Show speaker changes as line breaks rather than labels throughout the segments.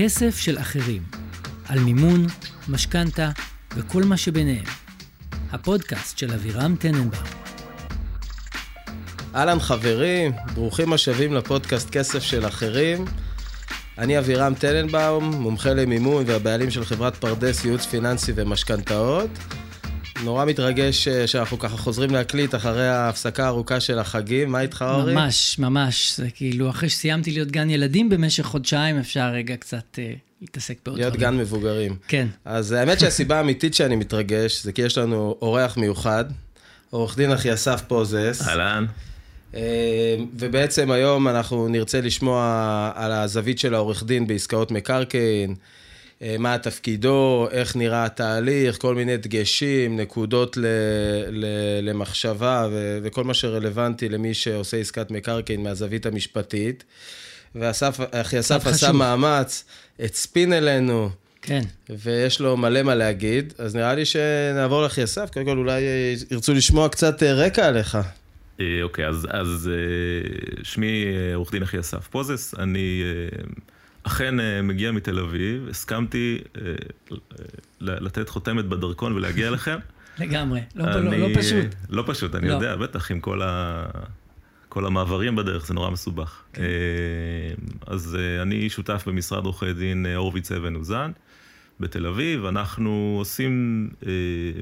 כסף של אחרים, על מימון, משכנתה וכל מה שביניהם. הפודקאסט של אבירם טננבאום.
אהלן חברים, ברוכים השבים לפודקאסט כסף של אחרים. אני אבירם טננבאום, מומחה למימון והבעלים של חברת פרדס ייעוץ פיננסי ומשכנתאות. נורא מתרגש אה, שאנחנו ככה חוזרים להקליט אחרי ההפסקה הארוכה של החגים. מה איתך, אורי?
ממש, ממש. זה כאילו, אחרי שסיימתי להיות גן ילדים במשך חודשיים, אפשר רגע קצת אה, להתעסק בעוד
להיות
דברים.
גן מבוגרים.
כן.
אז האמת שהסיבה האמיתית שאני מתרגש, זה כי יש לנו אורח מיוחד, עורך דין אחי אסף פוזס.
אהלן.
אה, ובעצם היום אנחנו נרצה לשמוע על הזווית של העורך דין בעסקאות מקרקעין, אה, מה תפקידו, איך נראה התהליך, כל מיני דגשים, נקודות ל, ל, למחשבה ו, וכל מה שרלוונטי למי שעושה עסקת מקרקעין מהזווית המשפטית. ואסף, אחי אסף
חשוב.
עשה מאמץ, הצפין אלינו.
כן.
ויש לו מלא מה להגיד, אז נראה לי שנעבור לאחי אסף, קודם כל אולי אה, ירצו לשמוע קצת אה, רקע עליך.
אה, אוקיי, אז, אז אה, שמי אה, עורך דין אחי אסף פוזס, אני אה, אכן אה, מגיע מתל אביב, הסכמתי אה, לתת חותמת בדרכון ולהגיע אליכם.
לגמרי. לא, לא,
אני-
לא פשוט.
לא פשוט, אני
לא.
יודע, בטח, עם כל, ה... כל המעברים בדרך, זה נורא מסובך.
כן.
אה, אז אני שותף במשרד עורכי דין הורוביץ אבן אוזן בתל אביב. אנחנו עושים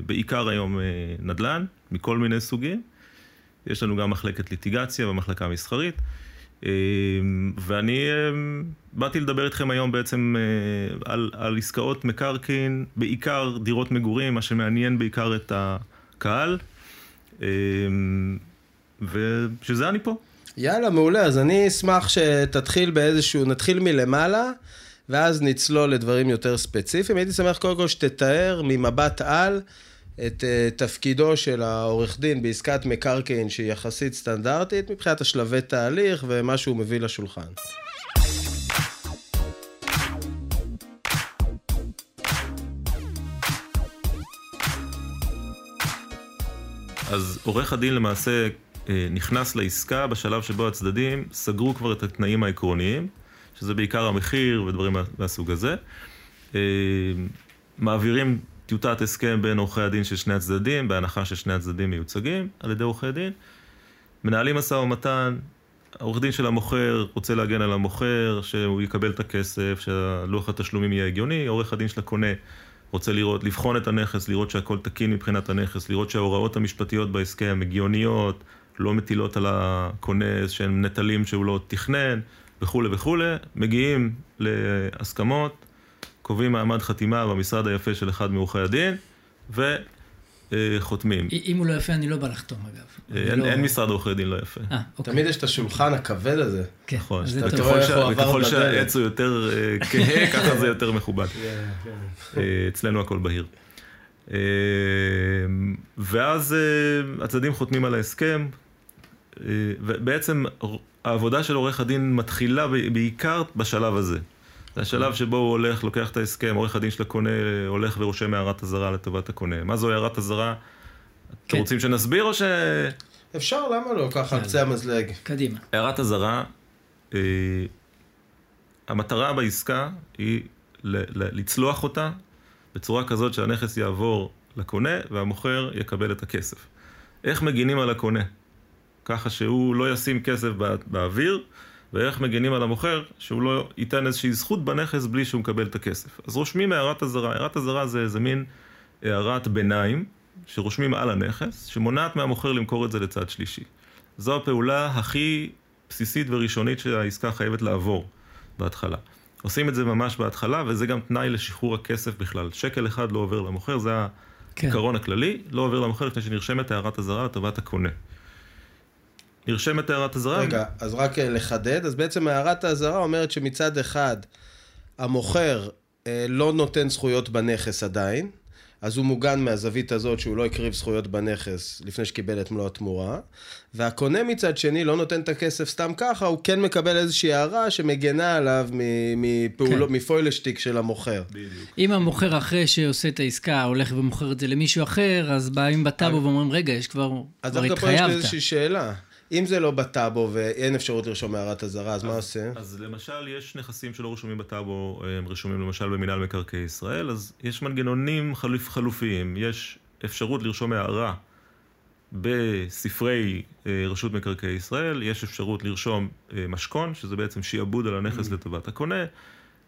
בעיקר היום נדל"ן, מכל מיני סוגים. יש לנו גם מחלקת ליטיגציה ומחלקה מסחרית. אה, ואני אה, באתי לדבר איתכם היום בעצם אה, על, על עסקאות מקרקעין, בעיקר דירות מגורים, מה שמעניין בעיקר את הקהל. אה, ובשביל זה אני פה.
יאללה, מעולה, אז אני אשמח שתתחיל באיזשהו, נתחיל מלמעלה, ואז נצלול לדברים יותר ספציפיים. הייתי שמח קודם כל שתתאר ממבט על את uh, תפקידו של העורך דין בעסקת מקרקעין שהיא יחסית סטנדרטית, מבחינת השלבי תהליך ומה שהוא מביא לשולחן.
אז עורך הדין למעשה אה, נכנס לעסקה בשלב שבו הצדדים סגרו כבר את התנאים העקרוניים, שזה בעיקר המחיר ודברים מה- מהסוג הזה. אה, מעבירים טיוטת הסכם בין עורכי הדין של שני הצדדים, בהנחה ששני הצדדים מיוצגים על ידי עורכי דין. מנהלים משא ומתן, העורך דין של המוכר רוצה להגן על המוכר, שהוא יקבל את הכסף, שלוח התשלומים יהיה הגיוני, עורך הדין של הקונה רוצה לראות, לבחון את הנכס, לראות שהכל תקין מבחינת הנכס, לראות שההוראות המשפטיות בהסכם הגיוניות, לא מטילות על הקונה איזשהם נטלים שהוא לא תכנן, וכולי וכולי, מגיעים להסכמות, קובעים מעמד חתימה במשרד היפה של אחד מעורכי הדין, וחותמים.
אם הוא לא יפה, אני לא בא לחתום, אגב. אני
אין,
לא-
אין משרד עורכי דין לא יפה.
אה, אוקיי.
תמיד יש את השולחן הכבד הזה.
כן,
נכון,
אז זה טוב.
וככל. שהעץ הוא יותר אה, כהה, ככה זה יותר מכובד. אה, אצלנו הכל בהיר. אה, ואז אה, הצדדים חותמים על ההסכם, אה, ובעצם העבודה של עורך הדין מתחילה בעיקר בשלב הזה. זה השלב שבו הוא הולך, לוקח את ההסכם, עורך הדין של הקונה הולך ורושם הערת אזהרה לטובת הקונה. מה זו הערת אזהרה? אתם
כן.
רוצים שנסביר או ש...
אפשר, למה לא? ככה על קצה המזלג.
קדימה.
הערת אזהרה, אה, המטרה בעסקה היא ל- ל- לצלוח אותה בצורה כזאת שהנכס יעבור לקונה והמוכר יקבל את הכסף. איך מגינים על הקונה? ככה שהוא לא ישים כסף בא- באוויר, ואיך מגינים על המוכר שהוא לא ייתן איזושהי זכות בנכס בלי שהוא מקבל את הכסף. אז רושמים הערת אזהרה. הערת אזהרה זה איזה מין הערת ביניים שרושמים על הנכס, שמונעת מהמוכר למכור את זה לצד שלישי. זו הפעולה הכי בסיסית וראשונית שהעסקה חייבת לעבור בהתחלה. עושים את זה ממש בהתחלה, וזה גם תנאי לשחרור הכסף בכלל. שקל אחד לא עובר למוכר, זה
כן.
העיקרון הכללי, לא עובר למוכר לפני שנרשמת הערת אזהרה לטובת הקונה. נרשמת הערת אזהרה,
רגע, אז רק אה, לחדד, אז בעצם הערת האזהרה אומרת שמצד אחד המוכר אה, לא נותן זכויות בנכס עדיין, אז הוא מוגן מהזווית הזאת שהוא לא הקריב זכויות בנכס לפני שקיבל את מלוא התמורה, והקונה מצד שני לא נותן את הכסף סתם ככה, הוא כן מקבל איזושהי הערה שמגנה עליו מ- מפעולו,
כן.
מפוילשטיק של המוכר.
אם המוכר אחרי שעושה את העסקה הולך ומוכר את זה למישהו אחר, אז באים בטאבו ואומרים, רגע, יש כבר,
אז
כבר
דווקא פה יש לי
התחייבת.
איזושהי שאלה. אם זה לא בטאבו ואין אפשרות לרשום הערת אזהרה, אז מה עושה?
אז למשל, יש נכסים שלא רשומים בטאבו, הם רשומים למשל במינהל מקרקעי ישראל, אז יש מנגנונים חלופ, חלופיים. יש אפשרות לרשום הערה בספרי אה, רשות מקרקעי ישראל, יש אפשרות לרשום אה, משכון, שזה בעצם שיעבוד על הנכס לטובת הקונה,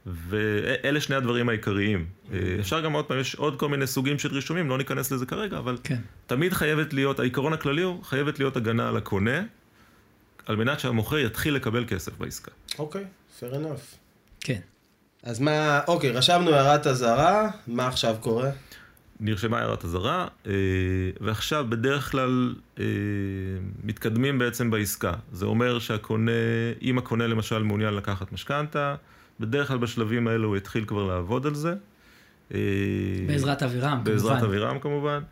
ואלה שני הדברים העיקריים. אה, אפשר גם עוד פעם, יש עוד כל מיני סוגים של רישומים, לא ניכנס לזה כרגע, אבל
כן.
תמיד חייבת להיות, העיקרון הכללי הוא, חייבת להיות הגנה על הקונה, על מנת שהמוכר יתחיל לקבל כסף בעסקה.
אוקיי, fair enough.
כן.
אז מה, אוקיי, רשמנו הערת אזהרה, מה עכשיו קורה?
נרשמה הערת אזהרה, אה, ועכשיו בדרך כלל אה, מתקדמים בעצם בעסקה. זה אומר שהקונה, אם הקונה למשל מעוניין לקחת משכנתה, בדרך כלל בשלבים האלו הוא יתחיל כבר לעבוד על זה. אה,
בעזרת אבירם,
בעזרת
כמובן.
אבירם כמובן.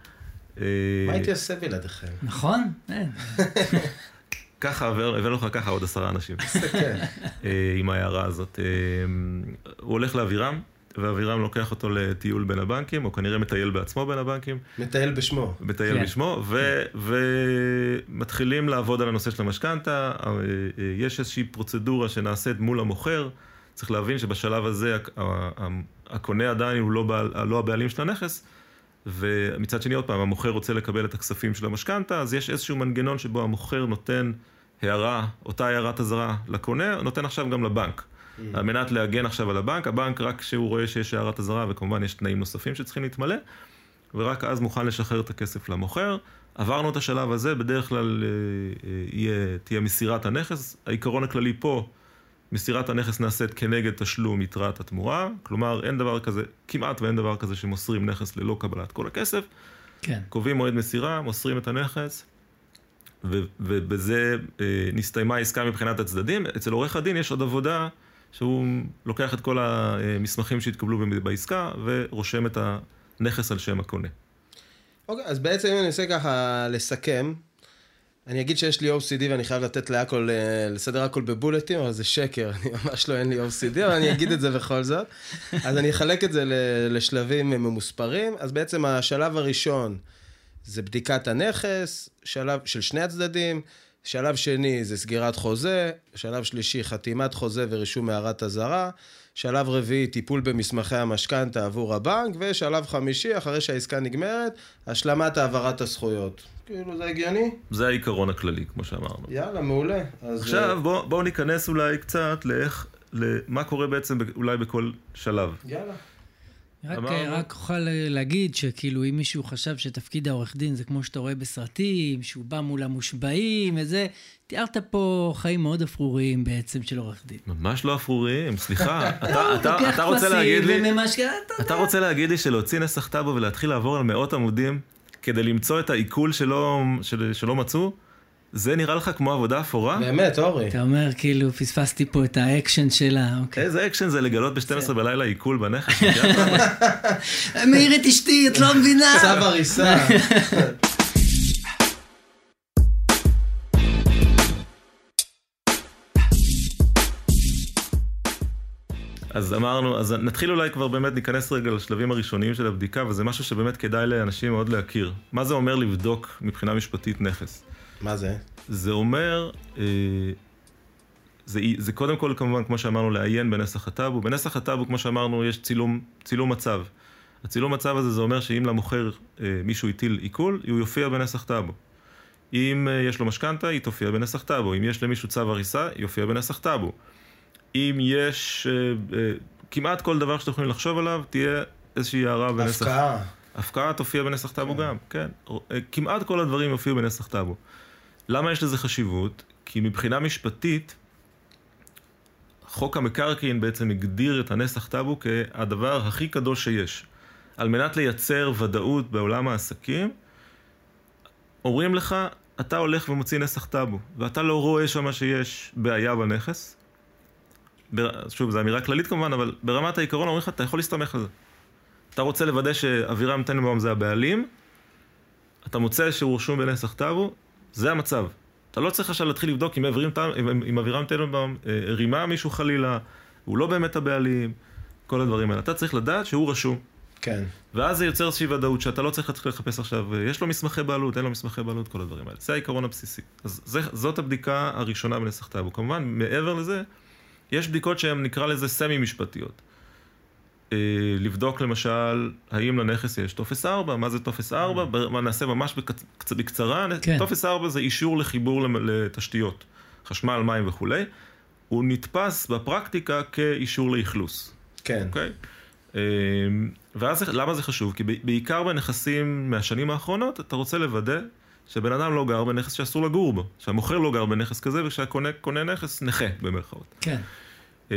אה,
מה הייתי עושה בלעדיכם?
נכון? אין.
ככה, הבאנו לך ככה עוד עשרה אנשים.
כן.
אה, עם ההערה הזאת. אה, הוא הולך לאבירם, ואבירם לוקח אותו לטיול בין הבנקים, או כנראה מטייל בעצמו בין הבנקים,
מטייל בשמו.
מטייל
כן.
בשמו, ו- ומתחילים לעבוד על הנושא של המשכנתה. אה, אה, יש איזושהי פרוצדורה שנעשית מול המוכר. צריך להבין שבשלב הזה הקונה עדיין הוא לא, בעל, לא הבעלים של הנכס, ומצד שני, עוד פעם, המוכר רוצה לקבל את הכספים של המשכנתה, אז יש איזשהו מנגנון שבו המוכר נותן הערה, אותה הערת אזהרה לקונה, נותן עכשיו גם לבנק. על מנת להגן עכשיו על הבנק, הבנק רק כשהוא רואה שיש הערת אזהרה, וכמובן יש תנאים נוספים שצריכים להתמלא, ורק אז מוכן לשחרר את הכסף למוכר. עברנו את השלב הזה, בדרך כלל אה, אה, תהיה מסירת הנכס. העיקרון הכללי פה, מסירת הנכס נעשית כנגד תשלום יתרת התמורה, כלומר אין דבר כזה, כמעט ואין דבר כזה שמוסרים נכס ללא קבלת כל הכסף.
כן.
קובעים מועד מסירה, מוסרים את הנכס, ו- ובזה אה, נסתיימה העסקה מבחינת הצדדים. אצל עורך הדין יש עוד עבודה שהוא לוקח את כל המסמכים שהתקבלו בעסקה ורושם את הנכס על שם הקונה.
אוקיי, אז בעצם אם אני אנסה ככה לסכם, אני אגיד שיש לי OCD ואני חייב לתת להכל, אה, לסדר הכל בבולטים, אבל זה שקר, אני ממש לא אין לי OCD, אבל אני אגיד את זה בכל זאת. אז אני אחלק את זה לשלבים ממוספרים. אז בעצם השלב הראשון זה בדיקת הנכס, שלב של שני הצדדים, שלב שני זה סגירת חוזה, שלב שלישי חתימת חוזה ורישום הערת אזהרה, שלב רביעי טיפול במסמכי המשכנתה עבור הבנק, ושלב חמישי, אחרי שהעסקה נגמרת, השלמת העברת הזכויות. כאילו זה הגיוני?
זה העיקרון הכללי, כמו שאמרנו.
יאללה, מעולה. אז,
עכשיו בואו בוא ניכנס אולי קצת לאיך, למה קורה בעצם אולי בכל שלב.
אה, יאללה.
רק,
אמרנו-
רק אוכל להגיד שכאילו אם מישהו חשב שתפקיד העורך דין זה כמו שאתה רואה בסרטים, שהוא בא מול המושבעים וזה, תיארת פה חיים מאוד אפרוריים בעצם של עורך דין.
ממש לא אפרוריים, סליחה. אתה,
הוא
אתה,
לוקח
אתה רוצה להגיד לי...
וממש- אתה
אתה רוצה להגיד לי שלהוציא נסח טאבו ולהתחיל לעבור על מאות עמודים כדי למצוא את העיקול שלא, של, שלא מצאו? זה נראה לך כמו עבודה אפורה?
באמת, אורי.
אתה אומר, כאילו, פספסתי פה את האקשן שלה, אוקיי.
איזה אקשן זה לגלות ב-12 בלילה עיקול בנכס?
מעיר את אשתי, את לא מבינה.
צו הריסה.
אז אמרנו, אז נתחיל אולי כבר באמת, ניכנס רגע לשלבים הראשוניים של הבדיקה, וזה משהו שבאמת כדאי לאנשים מאוד להכיר. מה זה אומר לבדוק מבחינה משפטית נכס?
מה זה?
זה אומר, אה, זה, זה קודם כל כמובן, כמו שאמרנו, לעיין בנסח הטאבו. בנסח הטאבו, כמו שאמרנו, יש צילום, צילום מצב. הצילום מצב הזה זה אומר שאם למוכר אה, מישהו הטיל עיקול, הוא יופיע בנסח טאבו. אם אה, יש לו משכנתה, היא תופיע בנסח טאבו. אם יש למישהו צו הריסה, היא יופיע בנסח טאבו. אם יש כמעט כל דבר שאתם יכולים לחשוב עליו, תהיה איזושהי הערה בנסח...
הפקעה.
הפקעה תופיע בנסח טאבו גם, כן. כמעט כל הדברים יופיעו בנסח טאבו. למה יש לזה חשיבות? כי מבחינה משפטית, חוק המקרקעין בעצם הגדיר את הנסח טאבו כהדבר הכי קדוש שיש. על מנת לייצר ודאות בעולם העסקים, אומרים לך, אתה הולך ומוציא נסח טאבו, ואתה לא רואה שמה שיש בעיה בנכס. שוב, זו אמירה כללית כמובן, אבל ברמת העיקרון אומרים לך, אתה יכול להסתמך על זה. אתה רוצה לוודא שאבירם טננבאום זה הבעלים, אתה מוצא שהוא רשום בנסח טאבו, זה המצב. אתה לא צריך עכשיו להתחיל לבדוק אם טנ- אם- אם אבירם טננבאום אה, רימה מישהו חלילה, הוא לא באמת הבעלים, כל הדברים האלה. אתה צריך לדעת שהוא רשום.
כן.
ואז זה יוצר איזושהי ודאות שאתה לא צריך להתחיל לחפש עכשיו, אה, יש לו מסמכי בעלות, אין לו מסמכי בעלות, כל הדברים האלה. זה העיקרון הבסיסי. אז זה, זאת הבדיקה הראשונה בנסח טאבו. כמובן, מעבר לזה, יש בדיקות שהן, נקרא לזה סמי-משפטיות. אה, לבדוק למשל, האם לנכס יש טופס 4, מה זה טופס 4, מה נעשה ממש בקצ... בקצרה,
כן.
טופס 4 זה אישור לחיבור לתשתיות, חשמל, מים וכולי, הוא נתפס בפרקטיקה כאישור לאכלוס.
כן.
אוקיי? אמ, ואז למה זה חשוב? כי בעיקר בנכסים מהשנים האחרונות, אתה רוצה לוודא שבן אדם לא גר בנכס שאסור לגור בו, שהמוכר לא גר בנכס כזה ושהקונה קונה נכס נכה במרכאות.
כן.
אמ,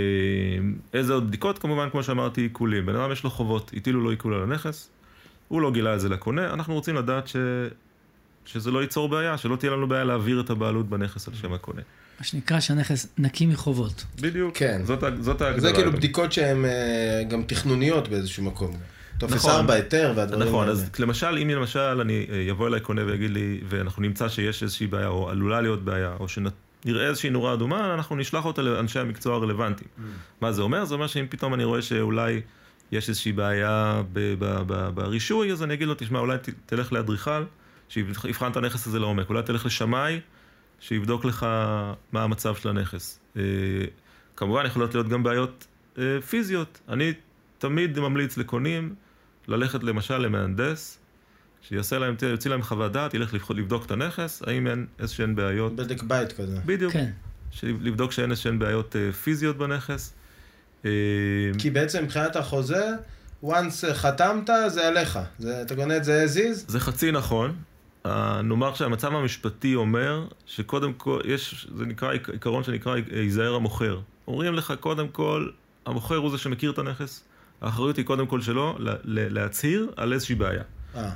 איזה עוד בדיקות? כמובן, כמו שאמרתי, עיקולים. בן אדם יש לו חובות, הטילו לו עיקול על הנכס, הוא לא גילה את זה לקונה, אנחנו רוצים לדעת ש... שזה לא ייצור בעיה, שלא תהיה לנו בעיה להעביר את הבעלות בנכס על שם הקונה.
מה שנקרא שהנכס נקי מחובות.
בדיוק.
כן.
זאת, זאת ההגדרה.
זה כאילו. בדיקות שהן אה, גם תכנוניות באיזשהו מקום. טופס
נכון.
4, היתר והדברים האלה.
נכון, אז למשל, אם למשל אני אה, יבוא אליי קונה ויגיד לי, ואנחנו נמצא שיש איזושהי בעיה, או עלולה להיות בעיה, או שנראה איזושהי נורה אדומה, אנחנו נשלח אותה לאנשי המקצוע הרלוונטיים. מה זה אומר? זה אומר שאם פתאום אני רואה שאולי יש איזושהי בעיה ב- ב- ב- ברישוי, אז אני אגיד לו, תשמע, אולי ת- תלך לאדריכל, שיבחן את הנכס הזה לעומק, אולי תלך לשמאי, שיבדוק לך מה המצב של הנכס. אה, כמובן, יכולות להיות גם בעיות אה, פיזיות. אני תמיד ממליץ לקונים ללכת למשל למהנדס, שיעשה להם, יוציא להם חוות דעת, ילך לבדוק את הנכס, האם אין איזשהן בעיות.
בדק בית כזה.
בדיוק.
כן.
לבדוק שאין איזשהן בעיות אה, פיזיות בנכס. אה,
כי בעצם מבחינת החוזה, once חתמת, זה עליך. זה, אתה קונה את זה as is?
זה חצי נכון. אה, נאמר שהמצב המשפטי אומר שקודם כל, יש, זה נקרא עיק- עיקרון שנקרא ייזהר המוכר. אומרים לך, קודם כל, המוכר הוא זה שמכיר את הנכס, האחריות היא קודם כל שלו ל- ל- להצהיר על איזושהי בעיה.
אה.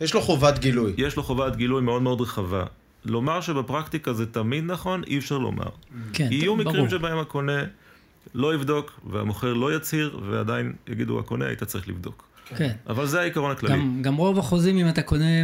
יש לו חובת גילוי.
יש לו חובת גילוי מאוד מאוד רחבה. לומר שבפרקטיקה זה תמיד נכון, אי אפשר לומר.
כן,
יהיו
ברור.
מקרים שבהם הקונה לא יבדוק, והמוכר לא יצהיר, ועדיין יגידו, הקונה היית צריך לבדוק.
כן.
אבל זה העיקרון הכללי.
גם, גם רוב החוזים, אם אתה קונה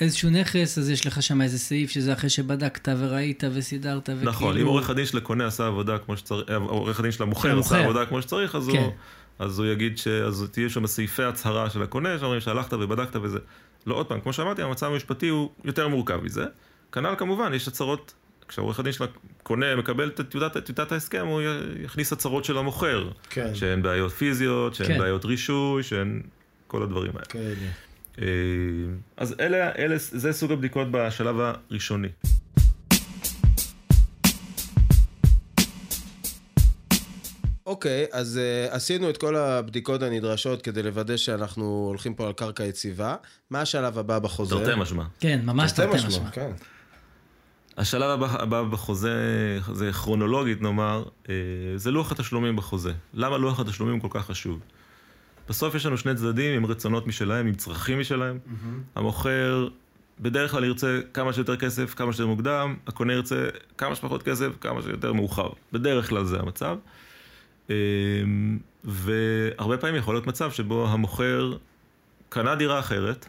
איזשהו נכס, אז יש לך שם איזה סעיף שזה אחרי שבדקת וראית וסידרת וכאילו...
נכון, אם עורך הדין של הקונה עשה עבודה כמו שצריך, אה, עורך הדין של המוכר. עשה עבודה כמו שצריך, אז
כן.
הוא... אז הוא יגיד ש... אז תהיה שם סעיפי הצהרה של הקונה, שאומרים שהלכת ובדקת וזה. לא, עוד פעם, כמו שאמרתי, המצב המשפטי הוא יותר מורכב מזה. כנ"ל כמובן, יש הצהרות, כשהעורך הדין של הקונה מקבל את טיוטת, טיוטת ההסכם, הוא יכניס הצהרות של המוכר.
כן.
שאין בעיות פיזיות, שאין
כן.
בעיות רישוי, שאין כל הדברים האלה.
כאלה.
אה, אז אלה, אלה, זה סוג הבדיקות בשלב הראשוני.
אוקיי, אז uh, עשינו את כל הבדיקות הנדרשות כדי לוודא שאנחנו הולכים פה על קרקע יציבה. מה השלב הבא בחוזה?
תרתי משמע.
כן, ממש
תרתי משמע,
משמע.
כן.
השלב הבא, הבא בחוזה, זה כרונולוגית נאמר, אה, זה לוח התשלומים בחוזה. למה לוח התשלומים כל כך חשוב? בסוף יש לנו שני צדדים עם רצונות משלהם, עם צרכים משלהם. המוכר בדרך כלל ירצה כמה שיותר כסף, כמה שיותר מוקדם, הקונה ירצה כמה שפחות כסף, כמה שיותר מאוחר. בדרך כלל זה המצב. אה, והרבה פעמים יכול להיות מצב שבו המוכר קנה דירה אחרת,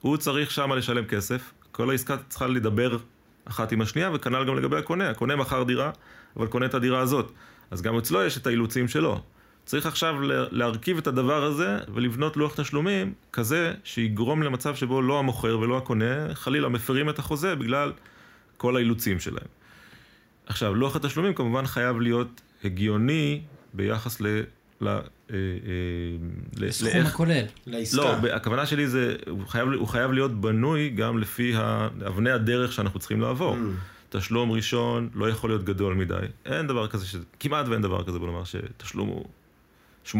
הוא צריך שמה לשלם כסף, כל העסקה צריכה לדבר אחת עם השנייה, וכנ"ל גם לגבי הקונה. הקונה מכר דירה, אבל קונה את הדירה הזאת. אז גם אצלו יש את האילוצים שלו. צריך עכשיו להרכיב את הדבר הזה ולבנות לוח תשלומים כזה שיגרום למצב שבו לא המוכר ולא הקונה חלילה מפרים את החוזה בגלל כל האילוצים שלהם. עכשיו, לוח התשלומים כמובן חייב להיות הגיוני ביחס ל... ל, אה, אה, ל-
הסכום
לאיך-
הכולל.
לעסקה.
לא, הכוונה שלי זה, הוא חייב, הוא חייב להיות בנוי גם לפי אבני הדרך שאנחנו צריכים לעבור. תשלום ראשון לא יכול להיות גדול מדי. אין דבר כזה, ש... כמעט ואין דבר כזה, בוא נאמר, שתשלום הוא 80%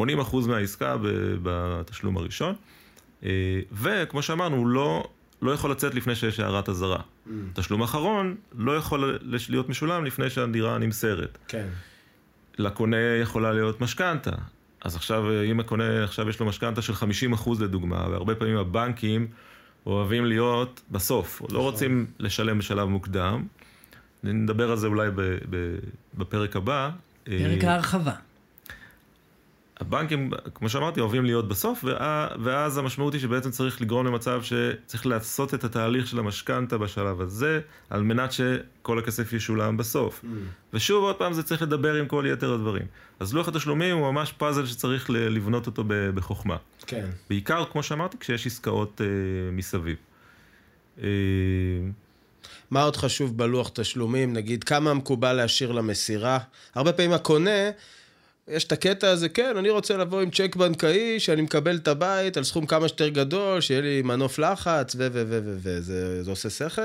מהעסקה בתשלום הראשון. אה, וכמו שאמרנו, הוא לא, לא יכול לצאת לפני שיש הערת אזהרה. תשלום אחרון לא יכול להיות משולם לפני שהדירה נמסרת.
כן.
לקונה יכולה להיות משכנתה. אז עכשיו, אם הקונה, עכשיו יש לו משכנתה של 50% לדוגמה, והרבה פעמים הבנקים אוהבים להיות בסוף, לא רוצים לשלם בשלב מוקדם. נדבר על זה אולי ב, ב, בפרק הבא.
פרק
אה,
ההרחבה.
הבנקים, כמו שאמרתי, אוהבים להיות בסוף, ואז המשמעות היא שבעצם צריך לגרום למצב שצריך לעשות את התהליך של המשכנתה בשלב הזה, על מנת שכל הכסף ישולם בסוף. Mm. ושוב, עוד פעם, זה צריך לדבר עם כל יתר הדברים. אז לוח התשלומים הוא ממש פאזל שצריך לבנות אותו בחוכמה.
כן.
בעיקר, כמו שאמרתי, כשיש עסקאות אה, מסביב.
אה... מה עוד חשוב בלוח תשלומים? נגיד, כמה מקובל להשאיר למסירה? הרבה פעמים הקונה... יש את הקטע הזה, כן, אני רוצה לבוא עם צ'ק בנקאי, שאני מקבל את הבית על סכום כמה שיותר גדול, שיהיה לי מנוף לחץ, ו... ו... ו... ו... ו... זה, זה עושה שכל?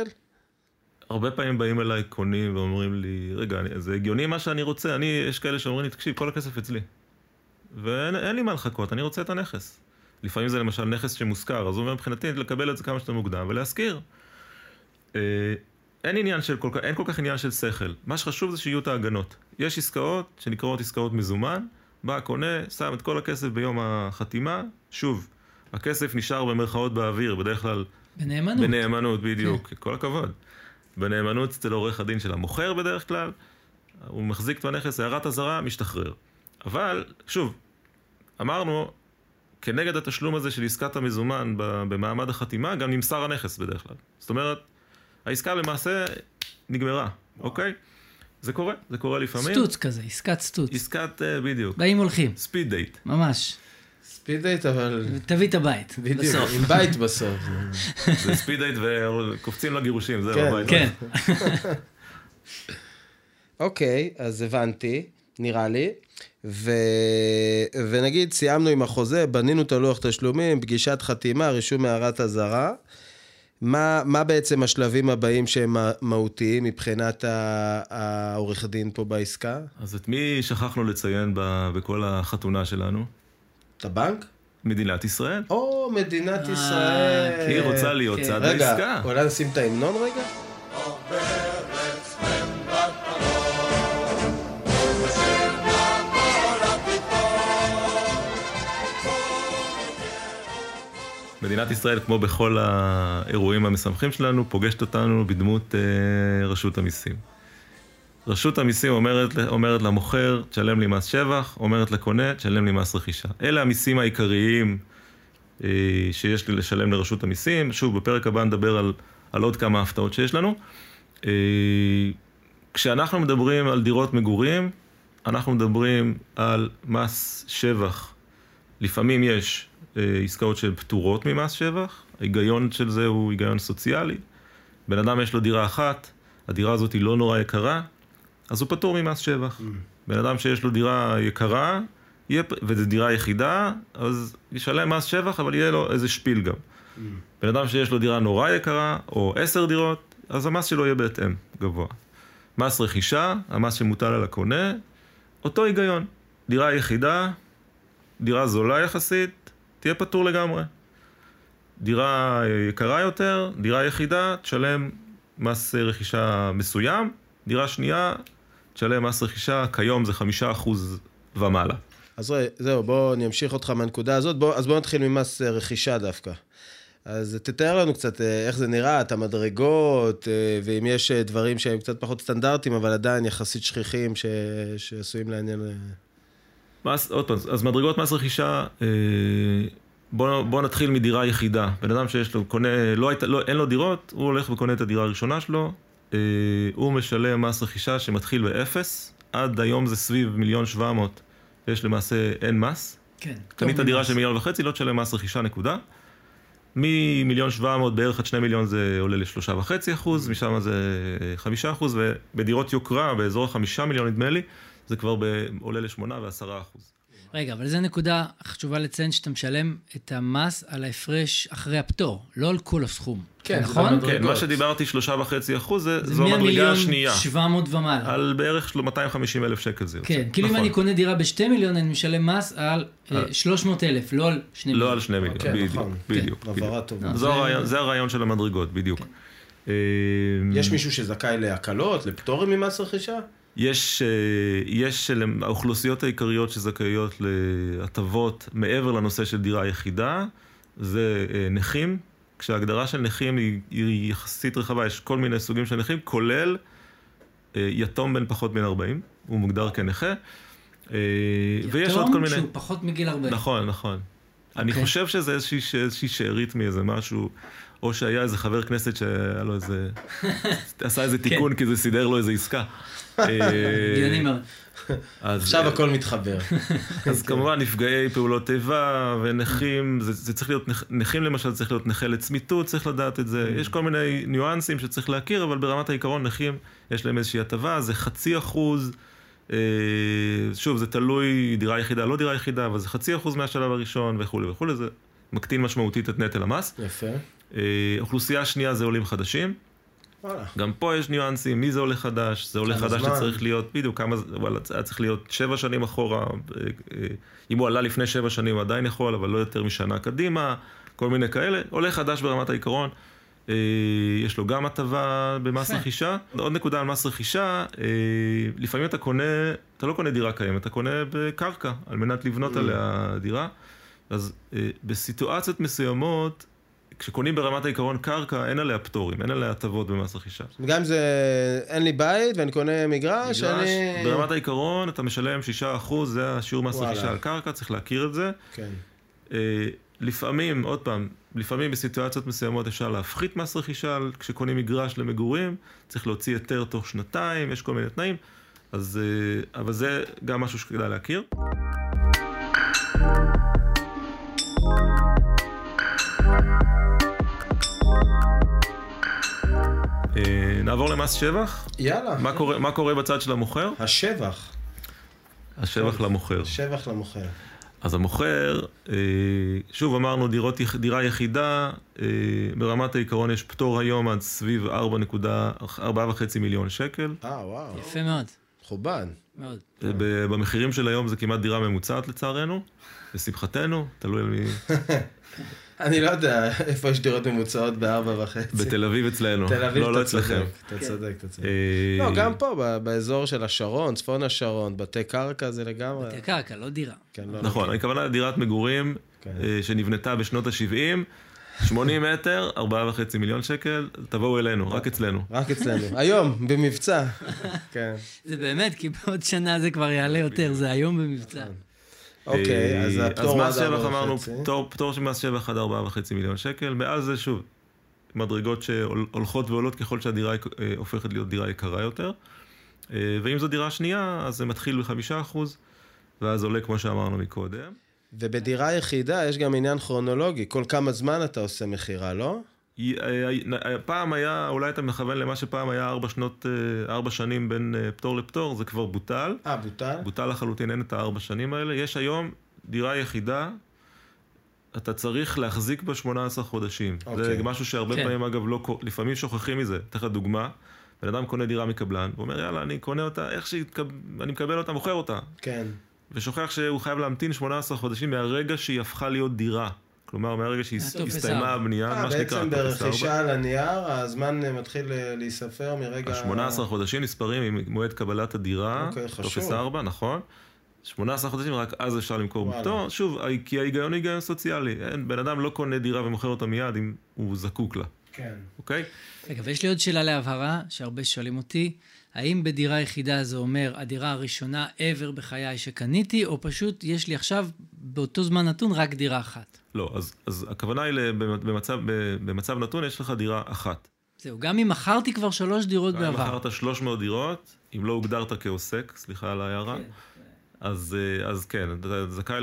הרבה פעמים באים אליי קונים ואומרים לי, רגע, אני, זה הגיוני מה שאני רוצה, אני, יש כאלה שאומרים לי, תקשיב, כל הכסף אצלי. ואין לי מה לחכות, אני רוצה את הנכס. לפעמים זה למשל נכס שמושכר, אז הוא אומר מבחינתי לקבל את זה כמה שיותר מוקדם ולהשכיר. אין עניין של כל כך, אין כל כך עניין של שכל. מה שחשוב זה שיהיו את ההגנות. יש עסקאות שנקראות עסקאות מזומן, בא הקונה, שם את כל הכסף ביום החתימה, שוב, הכסף נשאר במרכאות באוויר, בדרך כלל...
בנאמנות.
בנאמנות, בדיוק, כן. כל הכבוד. בנאמנות אצל עורך הדין של המוכר בדרך כלל, הוא מחזיק את הנכס, הערת אזהרה, משתחרר. אבל, שוב, אמרנו, כנגד התשלום הזה של עסקת המזומן במעמד החתימה, גם נמסר הנכס בדרך כלל. זאת אומרת, העסקה למעשה נגמרה, אוקיי? זה קורה, זה קורה לפעמים.
סטוץ כזה, עסקת סטוץ.
עסקת, uh, בדיוק.
באים הולכים.
speed date.
ממש.
speed date, אבל...
תביא את הבית,
בדיוק, בסוף. עם בית בסוף.
זה speed date וקופצים לגירושים, זהו,
כן,
הבית.
כן.
אוקיי, אז הבנתי, נראה לי. ו... ונגיד, סיימנו עם החוזה, בנינו את הלוח תשלומים, פגישת חתימה, רישום הערת אזהרה. מה, מה בעצם השלבים הבאים שהם מהותיים מבחינת העורך דין פה בעסקה?
אז את מי שכחנו לציין ב, בכל החתונה שלנו?
את הבנק?
מדינת ישראל.
או, מדינת ישראל.
היא רוצה להיות
כן.
צד
רגע,
העסקה.
אולי נשים את ההמנון רגע?
מדינת ישראל, כמו בכל האירועים המשמחים שלנו, פוגשת אותנו בדמות אה, רשות המיסים. רשות המיסים אומרת, אומרת למוכר, תשלם לי מס שבח, אומרת לקונה, תשלם לי מס רכישה. אלה המיסים העיקריים אה, שיש לי לשלם לרשות המיסים. שוב, בפרק הבא נדבר על, על עוד כמה הפתעות שיש לנו. אה, כשאנחנו מדברים על דירות מגורים, אנחנו מדברים על מס שבח. לפעמים יש אה, עסקאות שהן פטורות ממס שבח, ההיגיון של זה הוא היגיון סוציאלי. בן אדם יש לו דירה אחת, הדירה הזאת היא לא נורא יקרה, אז הוא פטור ממס שבח. Mm. בן אדם שיש לו דירה יקרה, יהיה, וזו דירה יחידה, אז ישלם מס שבח, אבל יהיה לו איזה שפיל גם. Mm. בן אדם שיש לו דירה נורא יקרה, או עשר דירות, אז המס שלו יהיה בהתאם, גבוה. מס רכישה, המס שמוטל על הקונה, אותו היגיון. דירה יחידה, דירה זולה יחסית, תהיה פטור לגמרי. דירה יקרה יותר, דירה יחידה, תשלם מס רכישה מסוים, דירה שנייה, תשלם מס רכישה, כיום זה חמישה אחוז ומעלה.
אז זהו, בוא אני אמשיך אותך מהנקודה הזאת, בוא, אז בוא נתחיל ממס רכישה דווקא. אז תתאר לנו קצת אה, איך זה נראה, את המדרגות, אה, ואם יש אה, דברים שהם קצת פחות סטנדרטיים, אבל עדיין יחסית שכיחים ש... שעשויים לעניין...
מס, עוד פעם, אז מדרגות מס רכישה, בוא, בוא נתחיל מדירה יחידה. בן אדם שיש לו, קונה, לא, לא, אין לו דירות, הוא הולך וקונה את הדירה הראשונה שלו, הוא משלם מס רכישה שמתחיל באפס, עד היום זה סביב מיליון שבע מאות, יש למעשה אין מס.
כן.
קנית דירה של מיליון וחצי, לא תשלם מס רכישה, נקודה. ממיליון שבע מאות בערך עד שני מיליון זה עולה לשלושה וחצי אחוז, משם זה חמישה אחוז, ובדירות יוקרה, באזור החמישה מיליון נדמה לי, זה כבר ב... עולה לשמונה ועשרה אחוז.
רגע, אבל זו נקודה חשובה לציין שאתה משלם את המס על ההפרש אחרי הפטור, לא על כל הסכום.
כן, זה
נכון?
במדרגות.
כן, מה שדיברתי, שלושה וחצי אחוז, זה,
זה
זו המדרגה השנייה.
700 ומעלה.
על בערך של 250 אלף שקל זה יוצא.
כן, כאילו אם
נכון.
אני קונה דירה בשתי מיליון, אני משלם מס על אה, 300 אלף, לא על שני
לא
מיליון.
על שני מיליון,
כן,
בדיוק,
נכון.
בדיוק. בדיוק.
הבהרה טובה.
אה, זה-
הרעיון- זה של המדרגות, בדיוק. אה,
יש מישהו שזכאי להקלות, לפטורים ממס רכישה?
יש, אה, יש האוכלוסיות העיקריות שזכאיות להטבות מעבר לנושא של דירה יחידה, זה אה, נכים, כשההגדרה של נכים היא, היא יחסית רחבה, יש כל מיני סוגים של נכים, כולל אה, יתום בן פחות בן 40, הוא מוגדר כנכה. ויש עוד כל מיני...
יתום שהוא פחות מגיל 40.
נכון, נכון. אני
אוקיי.
חושב שזה איזושהי איזושהי שארית מאיזה משהו, או שהיה איזה חבר כנסת שהיה לו איזה... עשה איזה תיקון כי זה סידר לו איזה עסקה. אה,
הגיוני מאוד.
אז-
עכשיו הכל מתחבר.
אז כמובן נפגעי פעולות איבה ונכים, זה, זה צריך להיות, נכ- נכים למשל צריך להיות נכה לצמיתות, צריך לדעת את זה. יש כל מיני ניואנסים שצריך להכיר, אבל ברמת העיקרון נכים, יש להם איזושהי הטבה, זה חצי אחוז, אה, שוב, זה תלוי דירה יחידה, לא דירה יחידה, אבל זה חצי אחוז מהשלב הראשון וכולי וכולי, זה מקטין משמעותית את נטל המס.
יפה.
אה, אוכלוסייה שנייה זה עולים חדשים.
וואלה.
גם פה יש ניואנסים, מי זה עולה חדש? זה עולה חדש
זמן?
שצריך להיות, בדיוק, כמה, זה- וואלה, היה צריך להיות שבע שנים אחורה, אה, אה, אם הוא עלה לפני שבע שנים הוא עדיין יכול, אבל לא יותר משנה קדימה, כל מיני כאלה. עולה חדש ברמת העיקרון, יש לו גם הטבה במס. רכישה. עוד נקודה על מס רכישה, לפעמים אתה קונה, אתה לא קונה דירה קיימת, אתה קונה בקרקע, על מנת לבנות עליה דירה. אז בסיטואציות מסוימות, כשקונים ברמת העיקרון קרקע, אין עליה פטורים, אין עליה הטבות במס רכישה.
גם אם זה, אין לי בית ואני קונה מגרש,
מגרש,
אני...
ברמת העיקרון אתה משלם 6%, זה השיעור מס. רכישה על קרקע, צריך להכיר את זה.
כן.
אה, לפעמים, עוד פעם, לפעמים בסיטואציות מסוימות אפשר להפחית מס רכישה כשקונים מגרש למגורים, צריך להוציא היתר תוך שנתיים, יש כל מיני תנאים, אז, אה, אבל זה גם משהו שכדאי להכיר. נעבור למס שבח.
יאללה.
מה קורה, מה קורה בצד של המוכר?
השבח.
השבח למוכר.
שבח למוכר.
אז המוכר, אה, שוב אמרנו דירות, דירה יחידה, אה, ברמת העיקרון יש פטור היום עד סביב 4.5 מיליון שקל.
אה, וואו.
יפה מאוד.
מכובד.
מאוד.
אה, במחירים של היום זה כמעט דירה ממוצעת לצערנו, לשמחתנו, תלוי על מי,
אני לא יודע איפה יש דירות ממוצעות בארבע וחצי.
בתל אביב אצלנו,
תל אביב,
לא, לא
אתה צודק,
אצלכם.
אתה צודק, אתה צודק. לא, גם פה, ב- באזור של השרון, צפון השרון, בתי קרקע זה לגמרי.
בתי קרקע, לא דירה.
כן, לא
נכון,
מכיר.
הכוונה לדירת מגורים
כן.
אה, שנבנתה בשנות ה-70, 80 מטר, 4.5 מיליון שקל, תבואו אלינו, רק אצלנו.
רק אצלנו. היום, במבצע. כן.
זה באמת, כי בעוד שנה זה כבר יעלה יותר, זה היום במבצע.
אוקיי, אז
אה,
הפטור
אז מס
עד
שבח אמרנו. פטור, של מס שבח עד 4.5 מיליון שקל, מעל זה שוב, מדרגות שהולכות ועולות ככל שהדירה אה, הופכת להיות דירה יקרה יותר. אה, ואם זו דירה שנייה, אז זה מתחיל ב-5%, ואז עולה כמו שאמרנו מקודם.
ובדירה יחידה יש גם עניין כרונולוגי. כל כמה זמן אתה עושה מכירה, לא?
אה, אה, פעם היה, אולי אתה מכוון למה שפעם היה ארבע שנות, אה, ארבע שנים בין פטור לפטור, זה כבר בוטל.
אה, בוטל?
בוטל לחלוטין, אין את הארבע שנים האלה. יש היום דירה יחידה, אתה צריך להחזיק בה 18 חודשים.
אוקיי.
זה משהו שהרבה
כן.
פעמים, אגב, לא, לפעמים שוכחים מזה. אתן לך דוגמה, בן אדם קונה דירה מקבלן, ואומר, יאללה, אני קונה אותה, איך שאני מקבל אותה, מוכר אותה.
כן.
ושוכח שהוא חייב להמתין 18 חודשים מהרגע שהיא הפכה להיות דירה. כלומר, מהרגע שהסתיימה. הבנייה,
אה,
מה שנקרא,
בעצם. ברכישה על הנייר, הזמן אה, מתחיל אה, להיספר מרגע...
ה-18 חודשים נספרים ממועד קבלת הדירה,
אוקיי.
טופס 4, נכון. 18 חודשים, רק אז אפשר למכור. בפטור. שוב, כי ההיגיון הוא היגיון סוציאלי. בן אדם לא קונה דירה ומוכר אותה מיד אם הוא זקוק לה,
כן.
אוקיי?
רגע, ויש לי עוד שאלה להבהרה, שהרבה שואלים אותי, האם בדירה יחידה זה אומר הדירה הראשונה ever בחיי שקניתי, או פשוט יש לי עכשיו, באותו זמן נתון, רק דירה אחת?
לא, אז, אז הכוונה היא במצב, במצב נתון יש לך דירה אחת.
זהו, גם אם מכרתי כבר שלוש דירות
אם
בעבר.
מכרת 300 דירות, אם לא הוגדרת כעוסק, סליחה על ההערה,
כן.
אז, אה, אז כן, אתה זכאי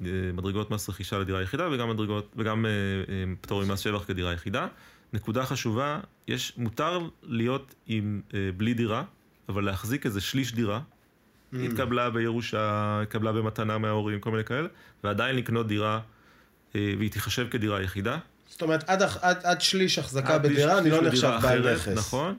למדרגות מס רכישה לדירה יחידה וגם, מדרגות, וגם אה, אה, פטור ממס שבח כדירה יחידה. נקודה חשובה, יש, מותר להיות עם, אה, בלי דירה, אבל להחזיק איזה שליש דירה.
Mm.
התקבלה בירושה, התקבלה במתנה מההורים, כל מיני כאלה, ועדיין לקנות דירה, אה, והיא תיחשב כדירה יחידה.
זאת אומרת, עד, עד, עד שליש החזקה
עד
בדירה, אני לא נחשב בעל נכס.
נכון.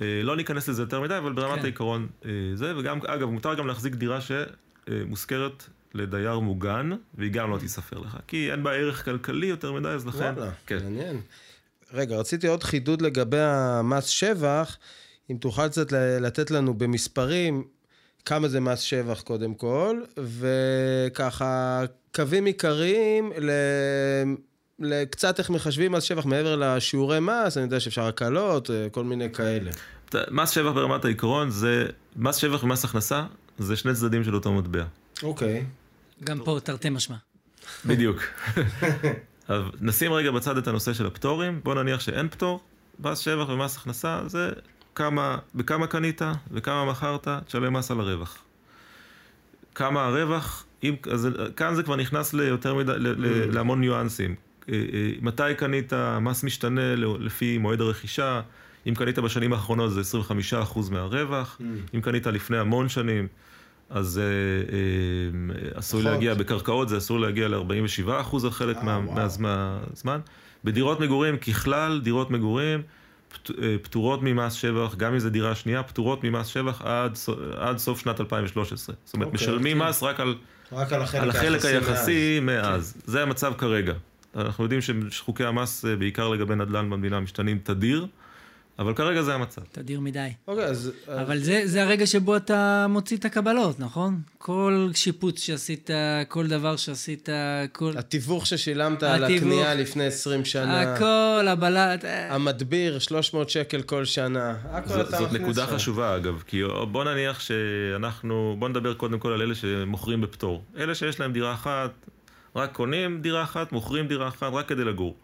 אה, לא ניכנס לזה יותר מדי, אבל ברמת
כן.
העיקרון אה, זה, וגם, אגב, מותר גם להחזיק דירה שמושכרת לדייר מוגן, והיא גם לא תיספר לך. כי אין בה ערך כלכלי יותר מדי, אז לכן...
וואלה,
כן.
מעניין. רגע, רציתי עוד חידוד לגבי המס שבח, אם תוכל קצת לתת לנו במספרים כמה זה מס שבח קודם כל, וככה קווים עיקריים ל... לקצת איך מחשבים מס שבח מעבר לשיעורי מס, אני יודע שאפשר הקלות, אה, כל מיני כאלה.
מס שבח ברמת העיקרון זה, מס שבח ומס הכנסה זה שני צדדים של אותו מטבע.
אוקיי.
גם פה תרתי משמע.
בדיוק. נשים רגע בצד את הנושא של הפטורים, בוא נניח שאין פטור, מס שבח ומס הכנסה, זה כמה, בכמה קנית וכמה מכרת, תשלם מס על הרווח. כמה הרווח, אם, אז כאן זה כבר נכנס ליותר מדי, ל, ל, להמון ניואנסים. אה, אה, מתי קנית, מס משתנה לפי מועד הרכישה, אם קנית בשנים האחרונות זה 25% מהרווח, mm. אם קנית לפני המון שנים, אז אה, אה, אסור להגיע, בקרקעות זה אסור להגיע ל-47% על חלק אה, מה, מהזמן. בדירות מגורים, ככלל, דירות מגורים פט, פטורות ממס שבח, גם אם זה דירה שנייה, פטורות ממס שבח עד, עד סוף שנת 2013. זאת אומרת, אוקיי, משלמים אוקיי. מס רק על,
רק על החלק,
על החלק היחסי מאז. מאז. כן. זה המצב כרגע. אנחנו יודעים שחוקי המס, בעיקר לגבי נדל"ן במדינה, משתנים תדיר. אבל כרגע זה המצב.
תדיר מדי.
אוקיי, אז...
אבל זה, זה הרגע שבו אתה מוציא את הקבלות, נכון? כל שיפוץ שעשית, כל דבר שעשית, כל...
התיווך ששילמת התיווך, על הקנייה לפני 20 שנה.
הכל, הבלט...
המדביר, 300 שקל כל שנה.
הכל אתה זאת נקודה שם. חשובה, אגב, כי בוא נניח שאנחנו... בוא נדבר קודם כל על אלה שמוכרים בפטור. אלה שיש להם דירה אחת, רק קונים דירה אחת, מוכרים דירה אחת, רק כדי לגור.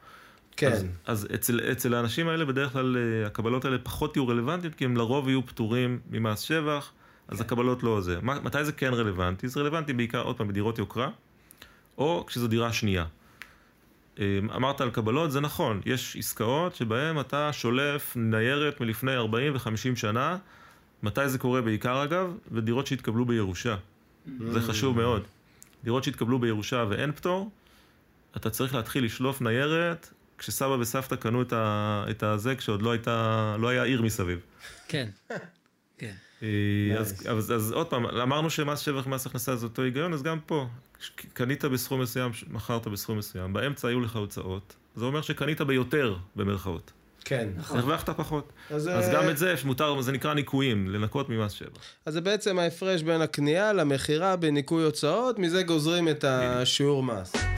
כן.
אז, אז אצל, אצל האנשים האלה בדרך כלל אה, הקבלות האלה פחות יהיו רלוונטיות, כי הם לרוב יהיו פטורים ממס שבח, אז כן. הקבלות לא זה. מתי זה כן רלוונטי? זה רלוונטי בעיקר, עוד פעם, בדירות יוקרה, או כשזו דירה שנייה. אה, אמרת על קבלות, זה נכון, יש עסקאות שבהן אתה שולף ניירת מלפני 40 ו-50 שנה, מתי זה קורה בעיקר אגב? ודירות שהתקבלו בירושה. זה חשוב מאוד. דירות שהתקבלו בירושה ואין פטור, אתה צריך להתחיל לשלוף ניירת כשסבא וסבתא קנו את, ה, את הזה, כשעוד לא הייתה, לא היה עיר מסביב.
כן, כן.
אה, אז, אז, אז עוד פעם, אמרנו שמס שבח ומס הכנסה זה אותו היגיון, אז גם פה, קנית בסכום מסוים, מכרת בסכום מסוים, באמצע היו לך הוצאות, זה אומר שקנית ביותר, במרכאות.
כן.
נכון. הרווחת פחות. אז, אז גם את זה מותר, זה נקרא ניכויים, לנקות ממס שבח.
אז זה בעצם ההפרש בין הקנייה למכירה בניכוי הוצאות, מזה גוזרים את השיעור מס.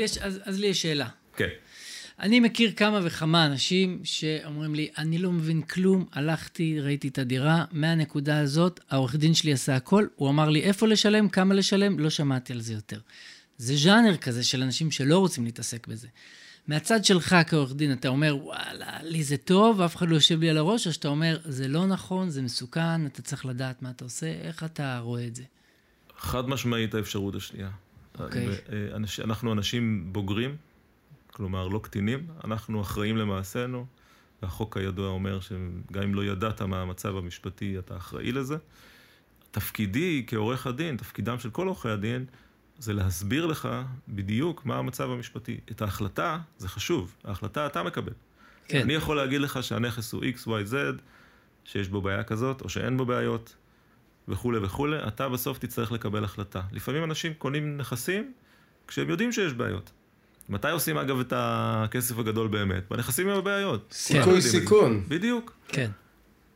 יש, אז, אז לי יש שאלה.
כן.
אני מכיר כמה וכמה אנשים שאומרים לי, אני לא מבין כלום, הלכתי, ראיתי את הדירה, מהנקודה הזאת, העורך דין שלי עשה הכל, הוא אמר לי איפה לשלם, כמה לשלם, לא שמעתי על זה יותר. זה ז'אנר כזה של אנשים שלא רוצים להתעסק בזה. מהצד שלך כעורך דין, אתה אומר, וואלה, לי זה טוב, אף אחד לא יושב לי על הראש, או שאתה אומר, זה לא נכון, זה מסוכן, אתה צריך לדעת מה אתה עושה, איך אתה רואה את זה?
חד משמעית האפשרות השנייה. Okay. אוקיי. אה, אנחנו אנשים בוגרים, כלומר לא קטינים, אנחנו אחראים למעשינו, והחוק הידוע אומר שגם אם לא ידעת מה המצב המשפטי, אתה אחראי לזה. תפקידי כעורך הדין, תפקידם של כל עורכי הדין, זה להסביר לך בדיוק מה המצב המשפטי. את ההחלטה, זה חשוב, ההחלטה אתה מקבל. כן. אני יכול להגיד לך שהנכס הוא x, y, z, שיש בו בעיה כזאת, או שאין בו בעיות. וכולי וכולי, אתה בסוף תצטרך לקבל החלטה. לפעמים אנשים קונים נכסים כשהם יודעים שיש בעיות. מתי עושים אגב את הכסף הגדול באמת? בנכסים עם הבעיות.
סיכוי סיכון.
בדיוק.
כן.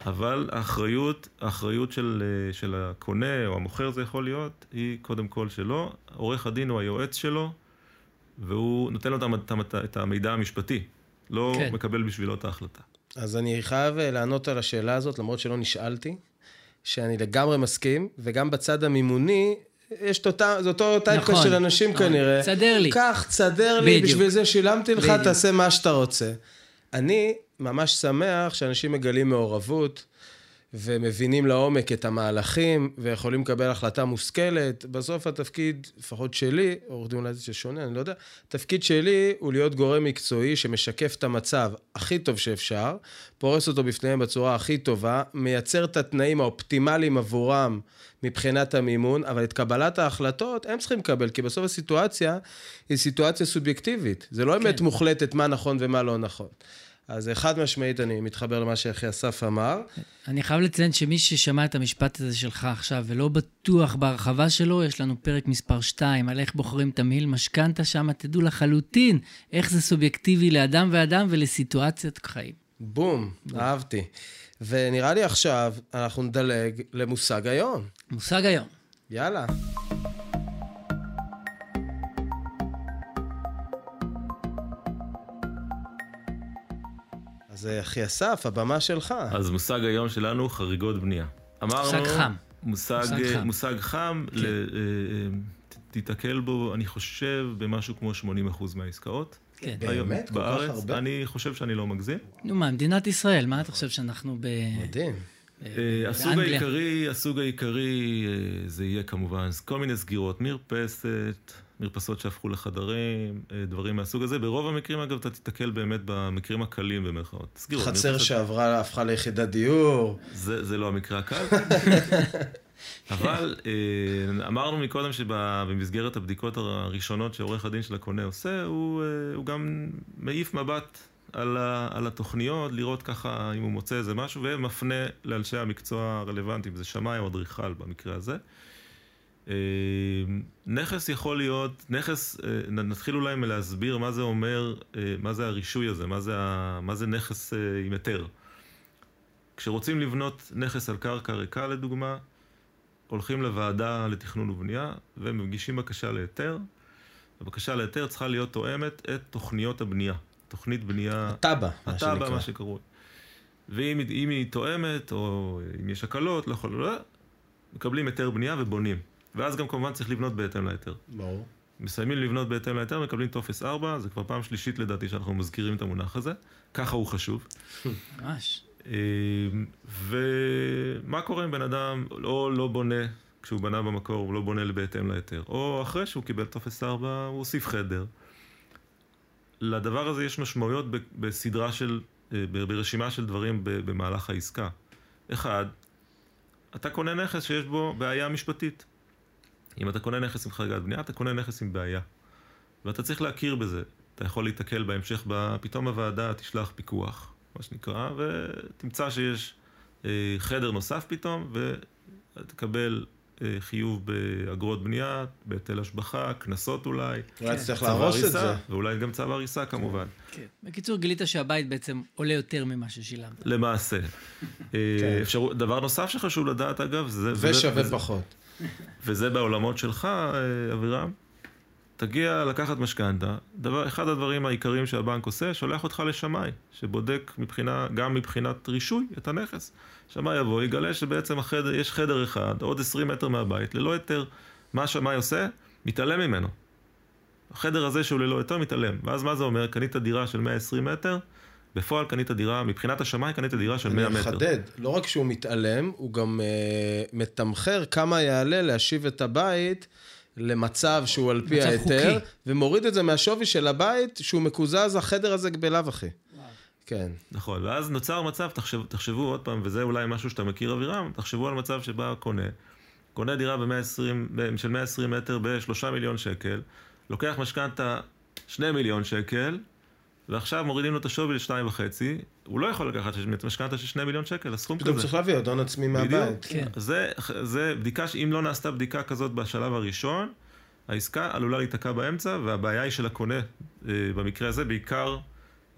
אבל האחריות, האחריות של, של הקונה או המוכר זה יכול להיות, היא קודם כל שלו. עורך הדין הוא היועץ שלו, והוא נותן לו את המידע המשפטי. לא כן. מקבל בשבילו את ההחלטה.
אז אני חייב לענות על השאלה הזאת, למרות שלא נשאלתי. שאני לגמרי מסכים, וגם בצד המימוני, יש את אותה, זה אותו טייפקה נכון, של אנשים נכון. כנראה.
תסדר לי.
קח, תסדר לי, בדיוק. בשביל זה שילמתי לך, בדיוק. תעשה מה שאתה רוצה. אני ממש שמח שאנשים מגלים מעורבות, ומבינים לעומק את המהלכים, ויכולים לקבל החלטה מושכלת. בסוף התפקיד, לפחות שלי, עורך דין אולי זה שונה, אני לא יודע, התפקיד שלי הוא להיות גורם מקצועי שמשקף את המצב הכי טוב שאפשר, פורס אותו בפניהם בצורה הכי טובה, מייצר את התנאים האופטימליים עבורם מבחינת המימון, אבל את קבלת ההחלטות הם צריכים לקבל, כי בסוף הסיטואציה היא סיטואציה סובייקטיבית. זה לא אמת כן. מוחלטת מה נכון ומה לא נכון. אז חד משמעית אני מתחבר למה שאחי אסף אמר.
אני חייב לציין שמי ששמע את המשפט הזה שלך עכשיו ולא בטוח בהרחבה שלו, יש לנו פרק מספר 2 על איך בוחרים תמהיל משכנתה, שם תדעו לחלוטין איך זה סובייקטיבי לאדם ואדם ולסיטואציית חיים.
בום, בום. אהבתי. ונראה לי עכשיו אנחנו נדלג למושג היום.
מושג היום.
יאללה. אז אחי אסף, הבמה שלך.
אז מושג היום שלנו, חריגות בנייה. אמרנו...
מושג חם.
מושג,
מושג חם.
מושג חם,
כן.
ל, אה, אה, תיתקל בו, אני חושב, במשהו כמו 80% מהעסקאות.
כן.
באמת?
היום
כל כך
בארץ,
הרבה?
אני חושב שאני לא מגזים.
נו מה, מדינת ישראל, מה אתה חושב שאנחנו ב...
מדהים.
אה, הסוג
באנגליה.
העיקרי, הסוג העיקרי זה יהיה כמובן כל מיני סגירות, מרפסת, מרפסות שהפכו לחדרים, אה, דברים מהסוג הזה. ברוב המקרים, אגב, אתה תיתקל באמת במקרים הקלים במרכאות. סגירות,
חצר
מרפסת,
שעברה, הפכה ליחידת דיור.
זה, זה לא המקרה הקל. אבל אה, אמרנו מקודם שבמסגרת הבדיקות הראשונות שעורך הדין של הקונה עושה, הוא, אה, הוא גם מעיף מבט על, ה, על התוכניות, לראות ככה אם הוא מוצא איזה משהו, ומפנה לאנשי המקצוע הרלוונטיים, זה שמאי או אדריכל במקרה הזה. אה, נכס יכול להיות, נכס, אה, נתחיל אולי מלהסביר מה זה אומר, אה, מה זה הרישוי הזה, מה זה, מה זה נכס עם היתר. כשרוצים לבנות נכס על קרקע ריקה לדוגמה, הולכים לוועדה לתכנון ובנייה ומגישים בקשה להיתר. הבקשה להיתר צריכה להיות תואמת את תוכניות הבנייה. תוכנית בנייה,
הטאבה, מה
התב"ע,
שנקרא.
מה שקרוי. ואם היא- אם היא תואמת, או אם יש הקלות, לא יכול, לא, מקבלים היתר בנייה ובונים. ואז גם כמובן צריך לבנות בהתאם להיתר.
ברור.
מסיימים לבנות בהתאם להיתר, מקבלים טופס 4, זה כבר פעם שלישית לדעתי שאנחנו מזכירים את המונח הזה. ככה הוא חשוב.
ממש.
אה, ומה קורה אם בן אדם או לא בונה, כשהוא בנה במקור, הוא לא בונה בהתאם להיתר, או אחרי שהוא קיבל טופס 4, הוא הוסיף חדר. לדבר הזה יש משמעויות בסדרה של, אה, ברשימה של דברים במהלך העסקה. אחד, אתה קונה נכס שיש בו בעיה משפטית. אם אתה קונה נכס עם חריגת בנייה, אתה קונה נכס עם בעיה. ואתה צריך להכיר בזה. אתה יכול להיתקל בהמשך, ב... פתאום הוועדה תשלח פיקוח, מה שנקרא, ותמצא שיש אה, חדר נוסף פתאום, ותקבל אה, חיוב באגרות בנייה, בהיטל השבחה, קנסות אולי.
אולי תצטרך להרוס את זה.
ואולי גם צו הריסה כמובן.
כן. בקיצור, גילית שהבית בעצם עולה יותר ממה ששילמת.
למעשה. אה, אפשרות, דבר נוסף שחשוב לדעת אגב, זה...
ושווה
וזה-
פחות.
וזה בעולמות שלך, אה, אבירם. תגיע לקחת משכנתה, אחד הדברים העיקריים שהבנק עושה, שולח אותך לשמאי, שבודק מבחינה, גם מבחינת רישוי את הנכס. שמאי יבוא, יגלה שבעצם החדר, יש חדר אחד, עוד 20 מטר מהבית, ללא היתר. מה השמאי עושה? מתעלם ממנו. החדר הזה שהוא ללא היתר מתעלם. ואז מה זה אומר? קנית דירה של 120 מטר, בפועל קנית דירה, מבחינת השמאי קנית דירה של 100
אני
מטר.
מחדד, לא רק שהוא מתעלם, הוא גם uh, מתמחר כמה יעלה להשיב את הבית למצב שהוא על פי ההיתר. ומוריד את זה מהשווי של הבית, שהוא מקוזז, החדר הזה בלאו הכי. כן.
נכון, ואז נוצר מצב, תחשב, תחשבו עוד פעם, וזה אולי משהו שאתה מכיר אבירם, תחשבו על מצב שבא קונה, קונה דירה ב-120, של 120 מטר ב-3 מיליון שקל, לוקח משכנתה 2 מיליון שקל, ועכשיו מורידים לו את השווי ל-2.5, הוא לא יכול לקחת משכנתה של 2 מיליון שקל, הסכום
פתאום
כזה.
צריך להביא עוד הון עצמי
בדיוק.
מהבית.
כן.
זה, זה בדיקה, שאם לא נעשתה בדיקה כזאת בשלב הראשון, העסקה עלולה להיתקע באמצע, והבעיה היא של הקונה, אה, במקרה הזה, בעיקר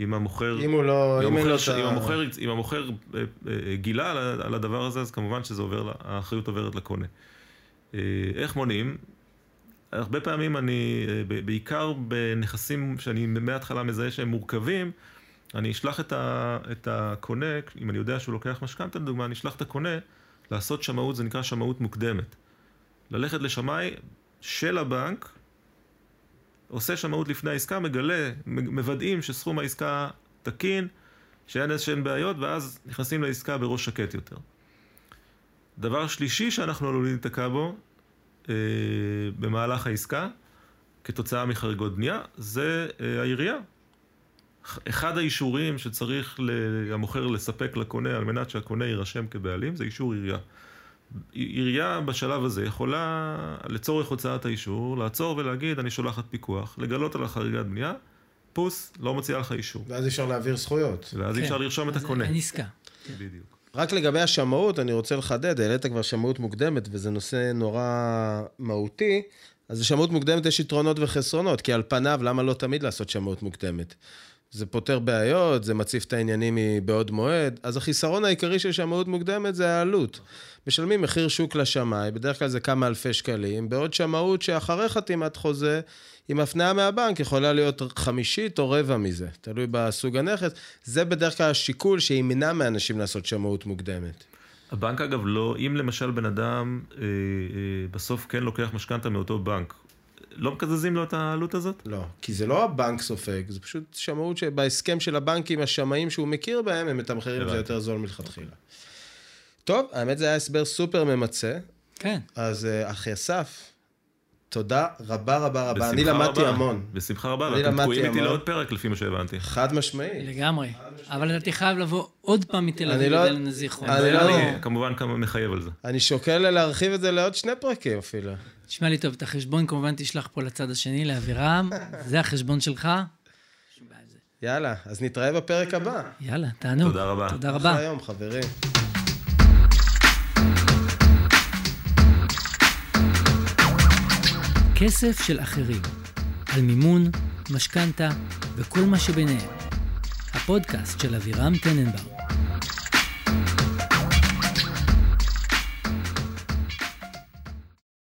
אם המוכר...
אם הוא לא...
אם
אם אין לו
המוכר,
את
אם
ה...
המוכר, אם המוכר אה, אה, גילה על הדבר הזה, אז כמובן שזה עובר, האחריות עוברת לקונה. איך מונעים? הרבה פעמים אני, אה, בעיקר בנכסים שאני מההתחלה מזהה שהם מורכבים, אני אשלח את, ה, את הקונה, אם אני יודע שהוא לוקח משכנתה לדוגמה, אני אשלח את הקונה לעשות שמאות, זה נקרא שמאות מוקדמת. ללכת לשמאי של הבנק, עושה שמאות לפני העסקה, מגלה, מוודאים שסכום העסקה תקין, שאין איזשהן בעיות, ואז נכנסים לעסקה בראש שקט יותר. דבר שלישי שאנחנו עלולים להיתקע בו אה, במהלך העסקה, כתוצאה מחריגות בנייה, זה אה, העירייה. אחד האישורים שצריך המוכר לספק לקונה על מנת שהקונה יירשם כבעלים זה אישור עירייה. עירייה בשלב הזה יכולה לצורך הוצאת האישור לעצור ולהגיד אני שולחת פיקוח, לגלות על החריגת בנייה, פוס, לא מוציאה לך אישור.
ואז אפשר להעביר זכויות.
ואז
כן.
אפשר לרשום את הקונה.
אין עסקה.
בדיוק.
רק לגבי השמאות, אני רוצה לחדד, העלית כבר שמאות מוקדמת, וזה נושא נורא מהותי. אז לשמאות מוקדמת יש יתרונות וחסרונות, כי על פניו, למה לא תמיד לעשות שמאות מוקדמת? זה פותר בעיות, זה מציף את העניינים מבעוד מועד. אז החיסרון העיקרי של שמאות מוקדמת זה העלות. משלמים מחיר שוק לשמאי, בדרך כלל זה כמה אלפי שקלים, בעוד שמאות שאחרי חתימת חוזה, עם הפניה מהבנק יכולה להיות חמישית או רבע מזה, תלוי בסוג הנכס. זה בדרך כלל השיקול שימנע מאנשים לעשות שמאות מוקדמת.
הבנק אגב לא, אם למשל בן אדם אה, אה, בסוף כן לוקח משכנתה מאותו בנק, לא מקזזים לו את העלות הזאת?
לא, כי זה לא הבנק סופג, זה פשוט שמאות שבהסכם של הבנק עם השמאים שהוא מכיר בהם, הם מתמחרים את זה יותר זול מלכתחילה. טוב, האמת זה היה הסבר סופר ממצה.
כן.
אז אה, אחי אסף, תודה רבה רבה רבה. אני למדתי
רבה.
המון.
בשמחה רבה,
אני
ואתם
למדתי
תקועים איתי. לעוד פרק לפי מה שהבנתי.
חד משמעי.
לגמרי. אבל אתה חייב לבוא עוד פעם מתל
אני
אביב
לא-
אלינו לזיכרון.
אני לא-
אני כמובן כמה מחייב על זה.
אני שוקל להרחיב את זה לעוד שני פרקים אפילו.
תשמע לי טוב, את החשבון כמובן תשלח פה לצד השני, לאבירם. זה החשבון שלך.
יאללה, אז נתראה בפרק הבא.
יאללה, תענוג.
תודה רבה.
תודה
אחלה
רבה.
היום, חברים.
כסף של אחרים. על מימון, משכנתה וכל מה שביניהם. הפודקאסט של אבירם טננבאום.